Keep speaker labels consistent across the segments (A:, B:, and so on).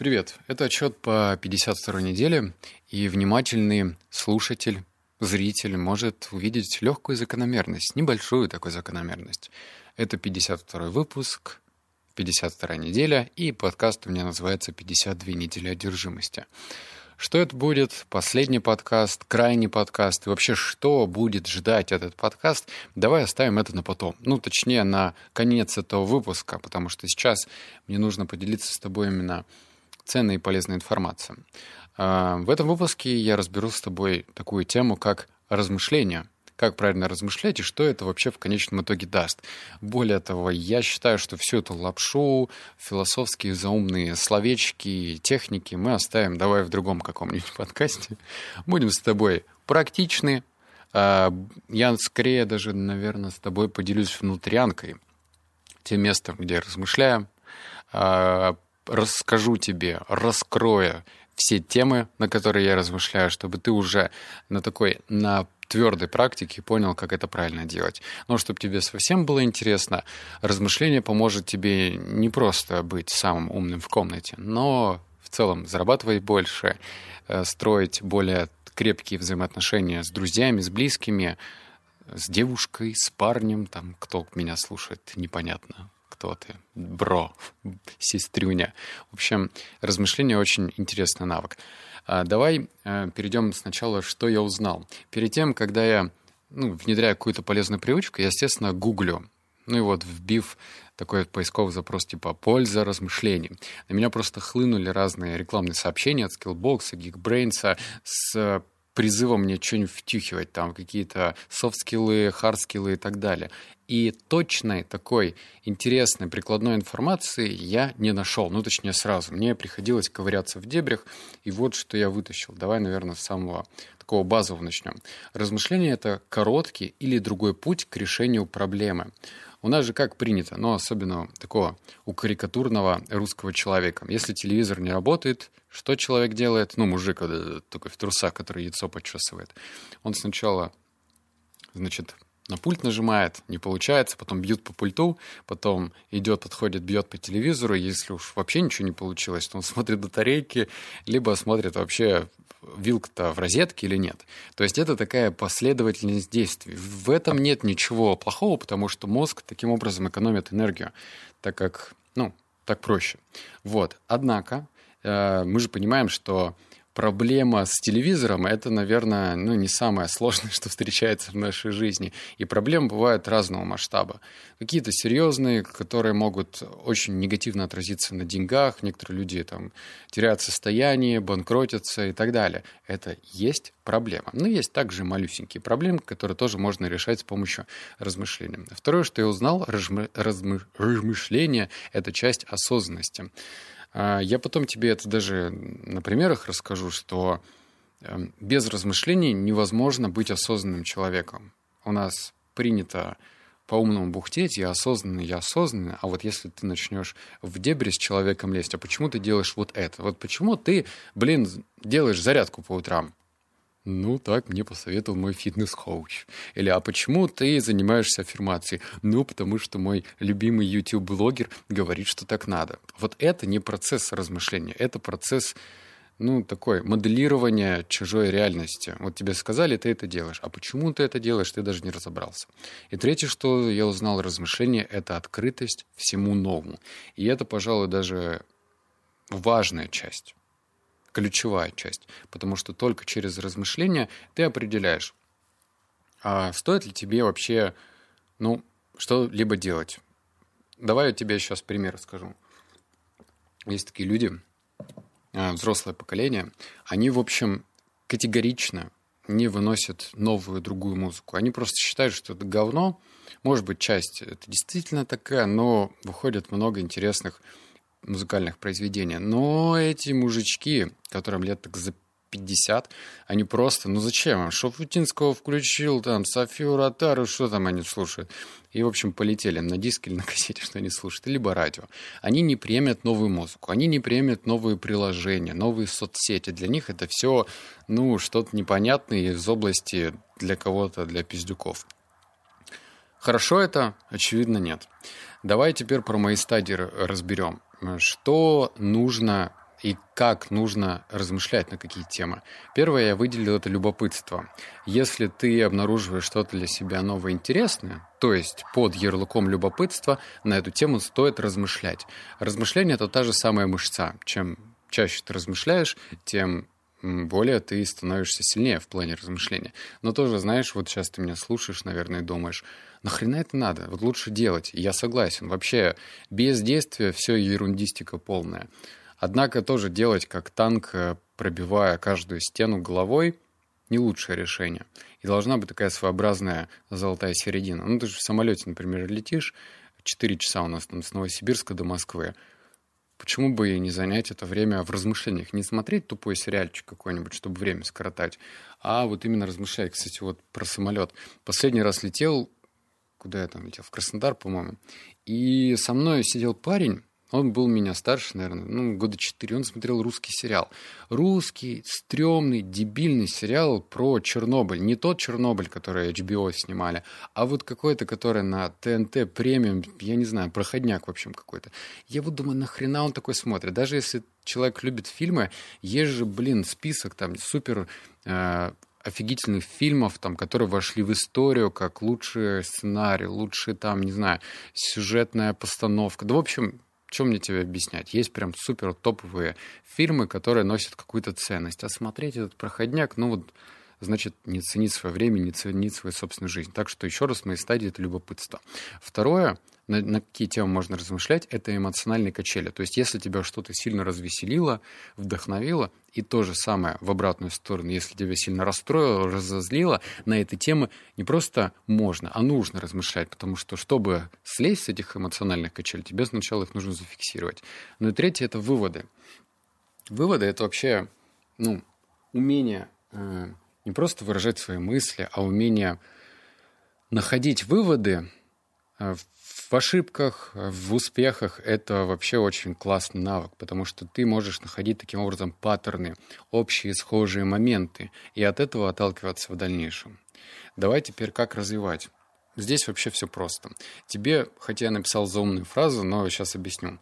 A: Привет, это отчет по 52 неделе, и внимательный слушатель, зритель может увидеть легкую закономерность, небольшую такую закономерность. Это 52 выпуск, 52 неделя, и подкаст у меня называется «52 недели одержимости». Что это будет? Последний подкаст, крайний подкаст. И вообще, что будет ждать этот подкаст? Давай оставим это на потом. Ну, точнее, на конец этого выпуска, потому что сейчас мне нужно поделиться с тобой именно ценной и полезной информацией. А, в этом выпуске я разберу с тобой такую тему, как размышления – как правильно размышлять и что это вообще в конечном итоге даст. Более того, я считаю, что всю эту лапшу, философские заумные словечки, техники мы оставим давай в другом каком-нибудь подкасте. Будем с тобой практичны. А, я скорее даже, наверное, с тобой поделюсь внутрянкой, тем местом, где я размышляю, а, расскажу тебе, раскрою все темы, на которые я размышляю, чтобы ты уже на такой, на твердой практике понял, как это правильно делать. Но чтобы тебе совсем было интересно, размышление поможет тебе не просто быть самым умным в комнате, но в целом зарабатывать больше, э, строить более крепкие взаимоотношения с друзьями, с близкими, с девушкой, с парнем, там, кто меня слушает, непонятно, кто ты, бро, сестрюня. В общем, размышление очень интересный навык. А, давай э, перейдем сначала, что я узнал. Перед тем, когда я ну, внедряю какую-то полезную привычку, я, естественно, гуглю. Ну и вот вбив такой поисковый запрос типа «польза размышлений». На меня просто хлынули разные рекламные сообщения от Skillbox, Geekbrains с призывом мне что-нибудь втюхивать, там какие-то софт-скиллы, хард-скиллы и так далее. И точной такой интересной прикладной информации я не нашел. Ну, точнее, сразу. Мне приходилось ковыряться в дебрях, и вот что я вытащил. Давай, наверное, с самого такого базового начнем. Размышление — это короткий или другой путь к решению проблемы. У нас же как принято, но особенно такого у карикатурного русского человека. Если телевизор не работает, что человек делает? Ну, мужик такой в трусах, который яйцо подчесывает. Он сначала, значит, на пульт нажимает, не получается, потом бьют по пульту, потом идет, подходит, бьет по телевизору. Если уж вообще ничего не получилось, то он смотрит батарейки, либо смотрит вообще вилка-то в розетке или нет. То есть это такая последовательность действий. В этом нет ничего плохого, потому что мозг таким образом экономит энергию, так как, ну, так проще. Вот. Однако э, мы же понимаем, что проблема с телевизором — это, наверное, ну, не самое сложное, что встречается в нашей жизни. И проблемы бывают разного масштаба. Какие-то серьезные, которые могут очень негативно отразиться на деньгах. Некоторые люди там теряют состояние, банкротятся и так далее. Это есть проблема. Но есть также малюсенькие проблемы, которые тоже можно решать с помощью размышления. Второе, что я узнал, размышление — это часть осознанности. А, я потом тебе это даже на примерах расскажу, что эм, без размышлений невозможно быть осознанным человеком. У нас принято по-умному бухтеть, я осознанный, я осознанный, а вот если ты начнешь в дебри с человеком лезть, а почему ты делаешь вот это? Вот почему ты, блин, делаешь зарядку по утрам? Ну, так мне посоветовал мой фитнес-коуч. Или, а почему ты занимаешься аффирмацией? Ну, потому что мой любимый YouTube-блогер говорит, что так надо. Вот это не процесс размышления, это процесс, ну, такой, моделирования чужой реальности. Вот тебе сказали, ты это делаешь. А почему ты это делаешь, ты даже не разобрался. И третье, что я узнал размышление, это открытость всему новому. И это, пожалуй, даже важная часть ключевая часть, потому что только через размышления ты определяешь, а стоит ли тебе вообще, ну, что-либо делать. Давай я тебе сейчас пример скажу. Есть такие люди, а, взрослое поколение, они, в общем, категорично не выносят новую другую музыку. Они просто считают, что это говно. Может быть, часть это действительно такая, но выходит много интересных музыкальных произведений. Но эти мужички, которым лет так за 50, они просто, ну зачем? Шафутинского включил, там, Софию Ротару, что там они слушают? И, в общем, полетели на диске или на кассете, что они слушают, либо радио. Они не премят новую музыку, они не премят новые приложения, новые соцсети. Для них это все, ну, что-то непонятное из области для кого-то, для пиздюков. Хорошо это? Очевидно, нет. Давай теперь про мои стадии разберем что нужно и как нужно размышлять на какие темы. Первое я выделил это любопытство. Если ты обнаруживаешь что-то для себя новое интересное, то есть под ярлыком любопытства на эту тему стоит размышлять. Размышление это та же самая мышца. Чем чаще ты размышляешь, тем более ты становишься сильнее в плане размышления. Но тоже, знаешь, вот сейчас ты меня слушаешь, наверное, и думаешь, нахрена это надо? Вот лучше делать. Я согласен. Вообще, без действия все ерундистика полная. Однако тоже делать как танк, э, пробивая каждую стену головой, не лучшее решение. И должна быть такая своеобразная золотая середина. Ну, ты же в самолете, например, летишь, 4 часа у нас там с Новосибирска до Москвы. Почему бы и не занять это время в размышлениях? Не смотреть тупой сериальчик какой-нибудь, чтобы время скоротать, а вот именно размышлять. Кстати, вот про самолет. Последний раз летел, куда я там летел? В Краснодар, по-моему. И со мной сидел парень, он был меня старше, наверное, ну, года четыре. Он смотрел русский сериал. Русский, стрёмный, дебильный сериал про Чернобыль. Не тот Чернобыль, который HBO снимали, а вот какой-то, который на ТНТ премиум, я не знаю, проходняк, в общем, какой-то. Я вот думаю, нахрена он такой смотрит? Даже если человек любит фильмы, есть же, блин, список там супер э, офигительных фильмов, там, которые вошли в историю как лучший сценарий, лучший там, не знаю, сюжетная постановка. Да, в общем, чем мне тебе объяснять? Есть прям супер топовые фильмы, которые носят какую-то ценность. А смотреть этот проходняк, ну вот, значит, не ценить свое время, не ценить свою собственную жизнь. Так что еще раз мои стадии — это любопытство. Второе, на, на какие темы можно размышлять, это эмоциональные качели. То есть если тебя что-то сильно развеселило, вдохновило, и то же самое в обратную сторону, если тебя сильно расстроило, разозлило, на этой темы не просто можно, а нужно размышлять, потому что, чтобы слезть с этих эмоциональных качелей, тебе сначала их нужно зафиксировать. Ну и третье — это выводы. Выводы — это вообще ну, умение э, не просто выражать свои мысли, а умение находить выводы э, в ошибках, в успехах это вообще очень классный навык, потому что ты можешь находить таким образом паттерны, общие схожие моменты, и от этого отталкиваться в дальнейшем. Давай теперь как развивать. Здесь вообще все просто. Тебе, хотя я написал заумную фразу, но сейчас объясню.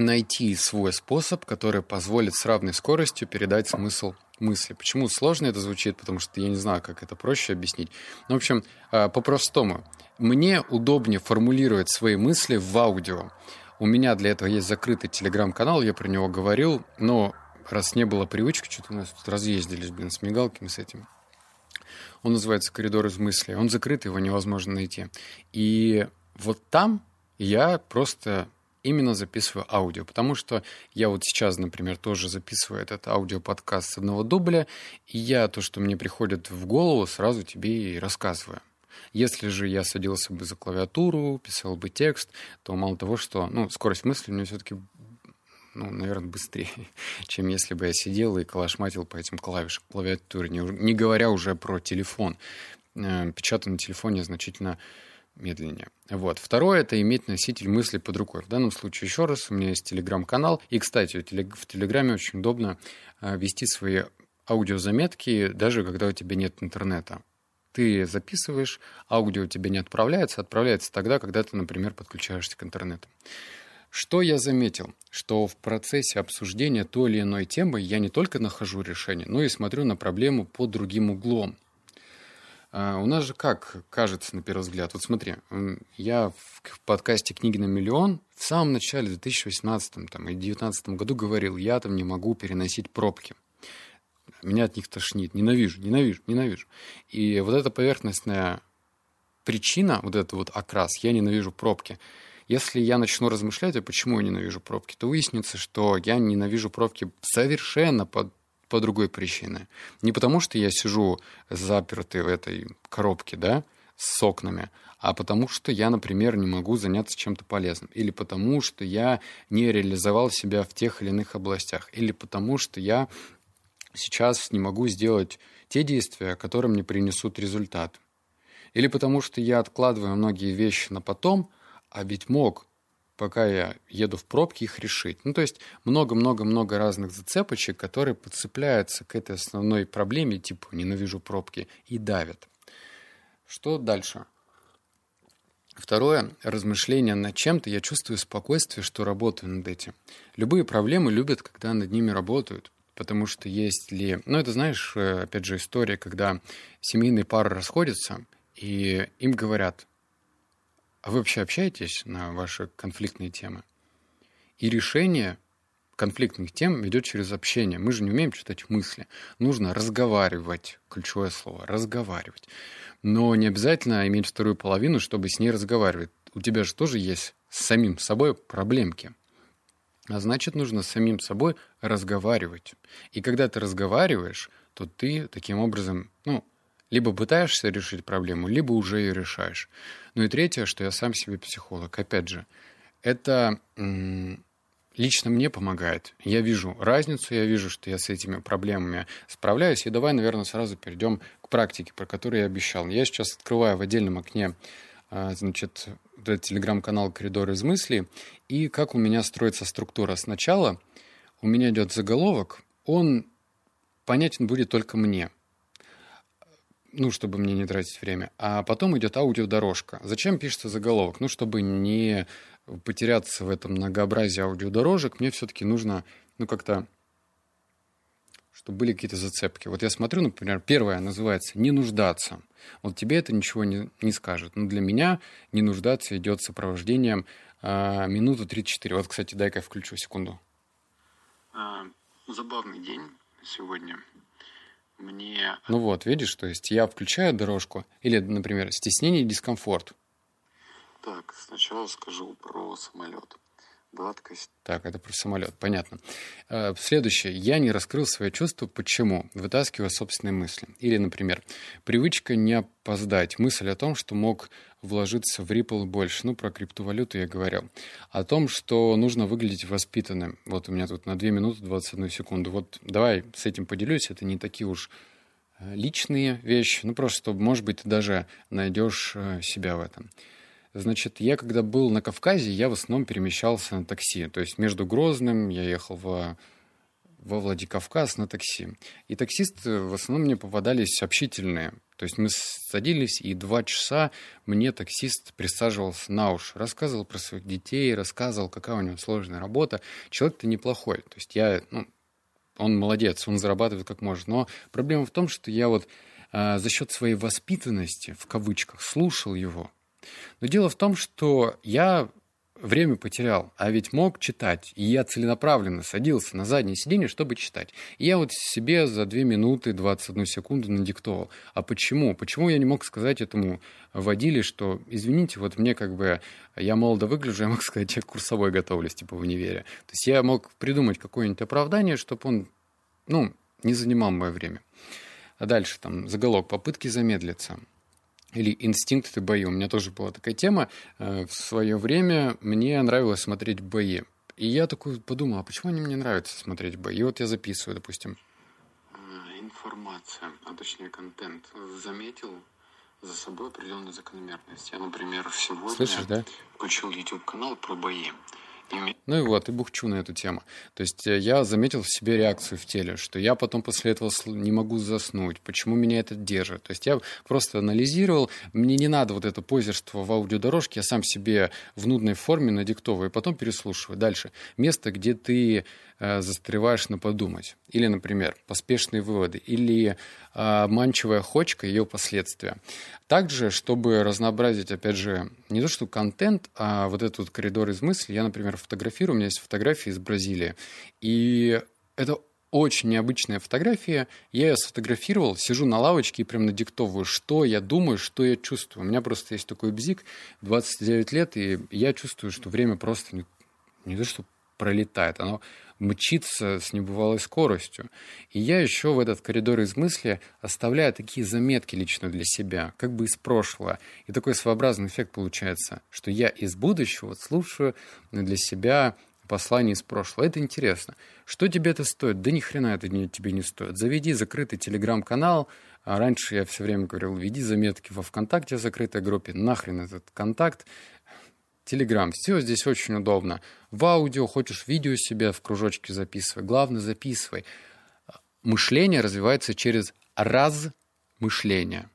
A: Найти свой способ, который позволит с равной скоростью передать смысл мысли. Почему сложно это звучит? Потому что я не знаю, как это проще объяснить. Ну, в общем, а, по-простому. Мне удобнее формулировать свои мысли в аудио. У меня для этого есть закрытый телеграм-канал, я про него говорил, но раз не было привычки, что-то у нас тут разъездились, блин, с мигалками, с этим. Он называется «Коридор из мыслей». Он закрыт, его невозможно найти. И вот там я просто именно записываю аудио, потому что я вот сейчас, например, тоже записываю этот аудиоподкаст с одного дубля, и я то, что мне приходит в голову, сразу тебе и рассказываю. Если же я садился бы за клавиатуру, писал бы текст, то мало того, что ну, скорость мысли у меня все-таки ну, наверное, быстрее, чем если бы я сидел и калашматил по этим клавишам клавиатуры, не, не говоря уже про телефон. Э, печатать на телефоне значительно медленнее. Вот. Второе – это иметь носитель мысли под рукой. В данном случае, еще раз, у меня есть телеграм-канал. И, кстати, в телеграме очень удобно э, вести свои аудиозаметки, даже когда у тебя нет интернета. Ты записываешь, аудио тебе не отправляется, отправляется тогда, когда ты, например, подключаешься к интернету. Что я заметил? Что в процессе обсуждения той или иной темы я не только нахожу решение, но и смотрю на проблему под другим углом – а, у нас же как кажется на первый взгляд? Вот смотри, я в подкасте «Книги на миллион» в самом начале, в 2018 там, и 2019 году говорил, я там не могу переносить пробки. Меня от них тошнит. Ненавижу, ненавижу, ненавижу. И вот эта поверхностная причина, вот этот вот окрас, я ненавижу пробки. Если я начну размышлять, а почему я ненавижу пробки, то выяснится, что я ненавижу пробки совершенно под по другой причине. Не потому, что я сижу запертый в этой коробке, да, с окнами, а потому что я, например, не могу заняться чем-то полезным, или потому что я не реализовал себя в тех или иных областях, или потому что я сейчас не могу сделать те действия, которые мне принесут результат, или потому что я откладываю многие вещи на потом, а ведь мог пока я еду в пробке, их решить. Ну, то есть много-много-много разных зацепочек, которые подцепляются к этой основной проблеме, типа «ненавижу пробки», и давят. Что дальше? Второе, размышление над чем-то, я чувствую спокойствие, что работаю над этим. Любые проблемы любят, когда над ними работают. Потому что есть ли... Ну, это, знаешь, э, опять же, история, когда семейные пары расходятся, и им говорят, а вы вообще общаетесь на ваши конфликтные темы? И решение конфликтных тем ведет через общение. Мы же не умеем читать мысли. Нужно разговаривать. Ключевое слово. Разговаривать. Но не обязательно иметь вторую половину, чтобы с ней разговаривать. У тебя же тоже есть с самим собой проблемки. А значит, нужно с самим собой разговаривать. И когда ты разговариваешь, то ты таким образом, ну, либо пытаешься решить проблему, либо уже ее решаешь. Ну и третье, что я сам себе психолог. Опять же, это лично мне помогает. Я вижу разницу, я вижу, что я с этими проблемами справляюсь. И давай, наверное, сразу перейдем к практике, про которую я обещал. Я сейчас открываю в отдельном окне а, значит, телеграм-канал «Коридор из мыслей». И как у меня строится структура. Сначала у меня идет заголовок, он понятен будет только мне ну, чтобы мне не тратить время. А потом идет аудиодорожка. Зачем пишется заголовок? Ну, чтобы не потеряться в этом многообразии аудиодорожек, мне все-таки нужно, ну, как-то, чтобы были какие-то зацепки. Вот я смотрю, например, первая называется «не нуждаться». Вот тебе это ничего не, не скажет. Но для меня «не нуждаться» идет сопровождением а, минуту 34. Вот, кстати, дай-ка я включу секунду.
B: А, забавный день сегодня мне...
A: Ну вот, видишь, то есть я включаю дорожку, или, например, стеснение и дискомфорт.
B: Так, сначала скажу про самолет.
A: Гладкость. Так, это про самолет, понятно. Э, следующее. Я не раскрыл свои чувства. Почему? Вытаскивая собственные мысли. Или, например, привычка не опоздать. Мысль о том, что мог вложиться в Ripple больше. Ну, про криптовалюту я говорил. О том, что нужно выглядеть воспитанным. Вот у меня тут на 2 минуты 21 секунду. Вот давай с этим поделюсь. Это не такие уж э, личные вещи. Ну, просто, может быть, ты даже найдешь э, себя в этом. Значит, я когда был на Кавказе, я в основном перемещался на такси. То есть между Грозным я ехал в, во Владикавказ на такси. И таксисты в основном мне попадались общительные. То есть мы садились, и два часа мне таксист присаживался на уши, рассказывал про своих детей, рассказывал, какая у него сложная работа. Человек-то неплохой. То есть я, ну, он молодец, он зарабатывает как может. Но проблема в том, что я вот э, за счет своей воспитанности, в кавычках, слушал его, но дело в том, что я время потерял, а ведь мог читать. И я целенаправленно садился на заднее сиденье, чтобы читать. И я вот себе за 2 минуты 21 секунду надиктовал. А почему? Почему я не мог сказать этому водиле, что, извините, вот мне как бы, я молодо выгляжу, я мог сказать, я курсовой готовлюсь, типа в универе. То есть я мог придумать какое-нибудь оправдание, чтобы он, ну, не занимал мое время. А дальше там заголовок «Попытки замедлиться» или инстинкты бои. У меня тоже была такая тема. Э, в свое время мне нравилось смотреть бои. И я такой подумал, а почему они мне нравятся смотреть бои? И вот я записываю, допустим.
B: Информация, а точнее контент. Заметил за собой определенную закономерность. Я, например, сегодня
A: Слышишь, да?
B: включил YouTube-канал про бои.
A: Ну и вот, и бухчу на эту тему. То есть э, я заметил в себе реакцию в теле, что я потом после этого не могу заснуть, почему меня это держит. То есть я просто анализировал, мне не надо вот это позерство в аудиодорожке, я сам себе в нудной форме надиктовываю, и потом переслушиваю. Дальше. Место, где ты застреваешь на подумать. Или, например, поспешные выводы, или э, обманчивая хочка и ее последствия. Также, чтобы разнообразить, опять же, не то что контент, а вот этот вот коридор из мыслей, я, например, фотографирую, у меня есть фотографии из Бразилии, и это очень необычная фотография. Я ее сфотографировал, сижу на лавочке и прям надиктовываю, что я думаю, что я чувствую. У меня просто есть такой бзик, 29 лет, и я чувствую, что время просто не, не то, что пролетает, оно мчится с небывалой скоростью. И я еще в этот коридор из мысли оставляю такие заметки лично для себя, как бы из прошлого. И такой своеобразный эффект получается, что я из будущего слушаю для себя послание из прошлого. Это интересно. Что тебе это стоит? Да ни хрена это тебе не стоит. Заведи закрытый телеграм-канал. А раньше я все время говорил, веди заметки во ВКонтакте в закрытой группе. Нахрен этот контакт. Телеграм. Все здесь очень удобно. В аудио, хочешь видео себе в кружочке записывай. Главное, записывай. Мышление развивается через размышление.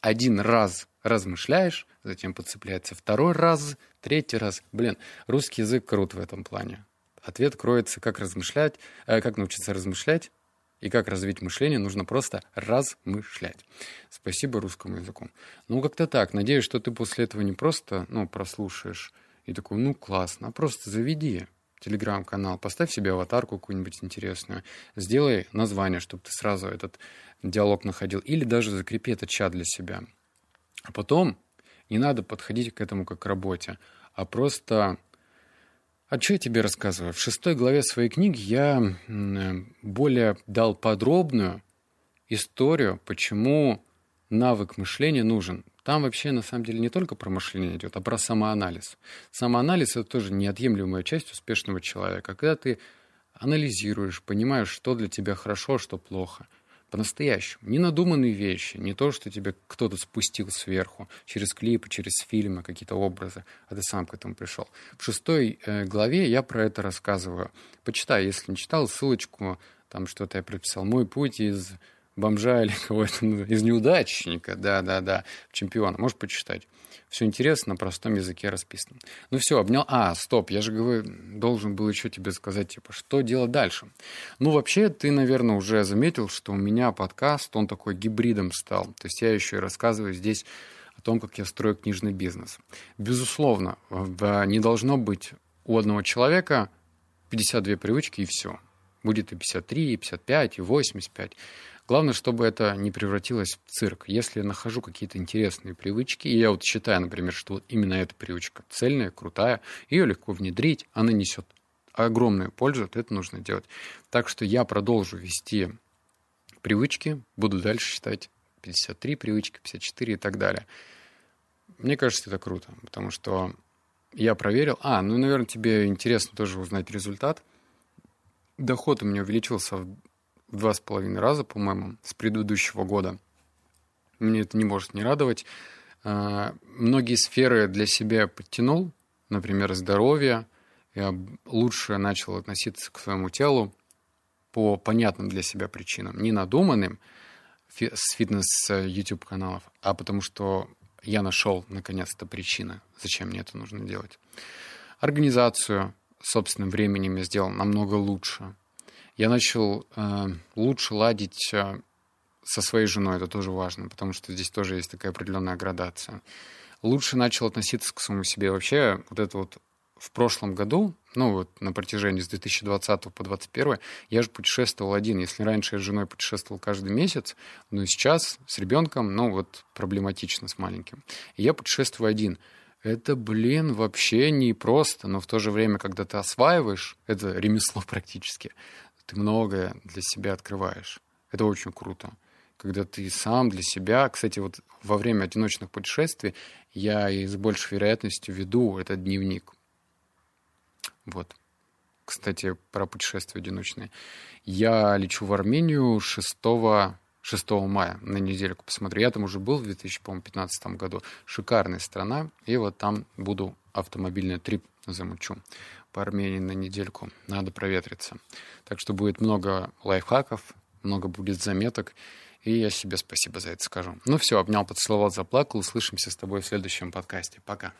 A: Один раз размышляешь, затем подцепляется второй раз, третий раз. Блин, русский язык крут в этом плане. Ответ кроется, как размышлять, э, как научиться размышлять и как развить мышление, нужно просто размышлять. Спасибо русскому языку. Ну, как-то так. Надеюсь, что ты после этого не просто, ну, прослушаешь и такой, ну, классно, а просто заведи телеграм-канал, поставь себе аватарку какую-нибудь интересную, сделай название, чтобы ты сразу этот диалог находил, или даже закрепи этот чат для себя. А потом не надо подходить к этому как к работе, а просто... А что я тебе рассказываю? В шестой главе своей книги я более дал подробную историю, почему навык мышления нужен. Там вообще на самом деле не только про мышление идет, а про самоанализ. Самоанализ это тоже неотъемлемая часть успешного человека. Когда ты анализируешь, понимаешь, что для тебя хорошо, что плохо – по-настоящему. Не надуманные вещи, не то, что тебе кто-то спустил сверху, через клипы, через фильмы, какие-то образы, а ты сам к этому пришел. В шестой э, главе я про это рассказываю. Почитай, если не читал, ссылочку, там что-то я прописал. «Мой путь из бомжа или кого-то, из неудачника, да-да-да, чемпиона». Можешь почитать. Все интересно, на простом языке расписано. Ну все, обнял. А, стоп, я же говорю, должен был еще тебе сказать, типа, что делать дальше. Ну, вообще, ты, наверное, уже заметил, что у меня подкаст, он такой гибридом стал. То есть я еще и рассказываю здесь о том, как я строю книжный бизнес. Безусловно, не должно быть у одного человека 52 привычки и все. Будет и 53, и 55, и 85. Главное, чтобы это не превратилось в цирк. Если я нахожу какие-то интересные привычки, и я вот считаю, например, что вот именно эта привычка цельная, крутая, ее легко внедрить, она несет огромную пользу, то это нужно делать. Так что я продолжу вести привычки, буду дальше считать 53 привычки, 54 и так далее. Мне кажется, это круто, потому что я проверил. А, ну, наверное, тебе интересно тоже узнать результат. Доход у меня увеличился два с половиной раза, по-моему, с предыдущего года. Мне это не может не радовать. А, многие сферы для себя подтянул, например, здоровье. Я лучше начал относиться к своему телу по понятным для себя причинам, не надуманным с фитнес-YouTube-каналов, а потому что я нашел наконец-то причины, зачем мне это нужно делать. Организацию собственным временем я сделал намного лучше я начал э, лучше ладить э, со своей женой, это тоже важно, потому что здесь тоже есть такая определенная градация. Лучше начал относиться к самому себе. Вообще, вот это вот в прошлом году, ну вот на протяжении с 2020 по 2021, я же путешествовал один. Если раньше я с женой путешествовал каждый месяц, но сейчас с ребенком, ну вот проблематично с маленьким. И я путешествую один. Это, блин, вообще не просто, но в то же время, когда ты осваиваешь, это ремесло практически, ты многое для себя открываешь. Это очень круто. Когда ты сам для себя... Кстати, вот во время одиночных путешествий я и с большей вероятностью веду этот дневник. Вот. Кстати, про путешествия одиночные. Я лечу в Армению 6 6 мая на недельку посмотрю. Я там уже был в 2015 году. Шикарная страна. И вот там буду автомобильный трип замучу по Армении на недельку. Надо проветриться. Так что будет много лайфхаков, много будет заметок. И я себе спасибо за это скажу. Ну все, обнял, поцеловал, заплакал. Услышимся с тобой в следующем подкасте. Пока.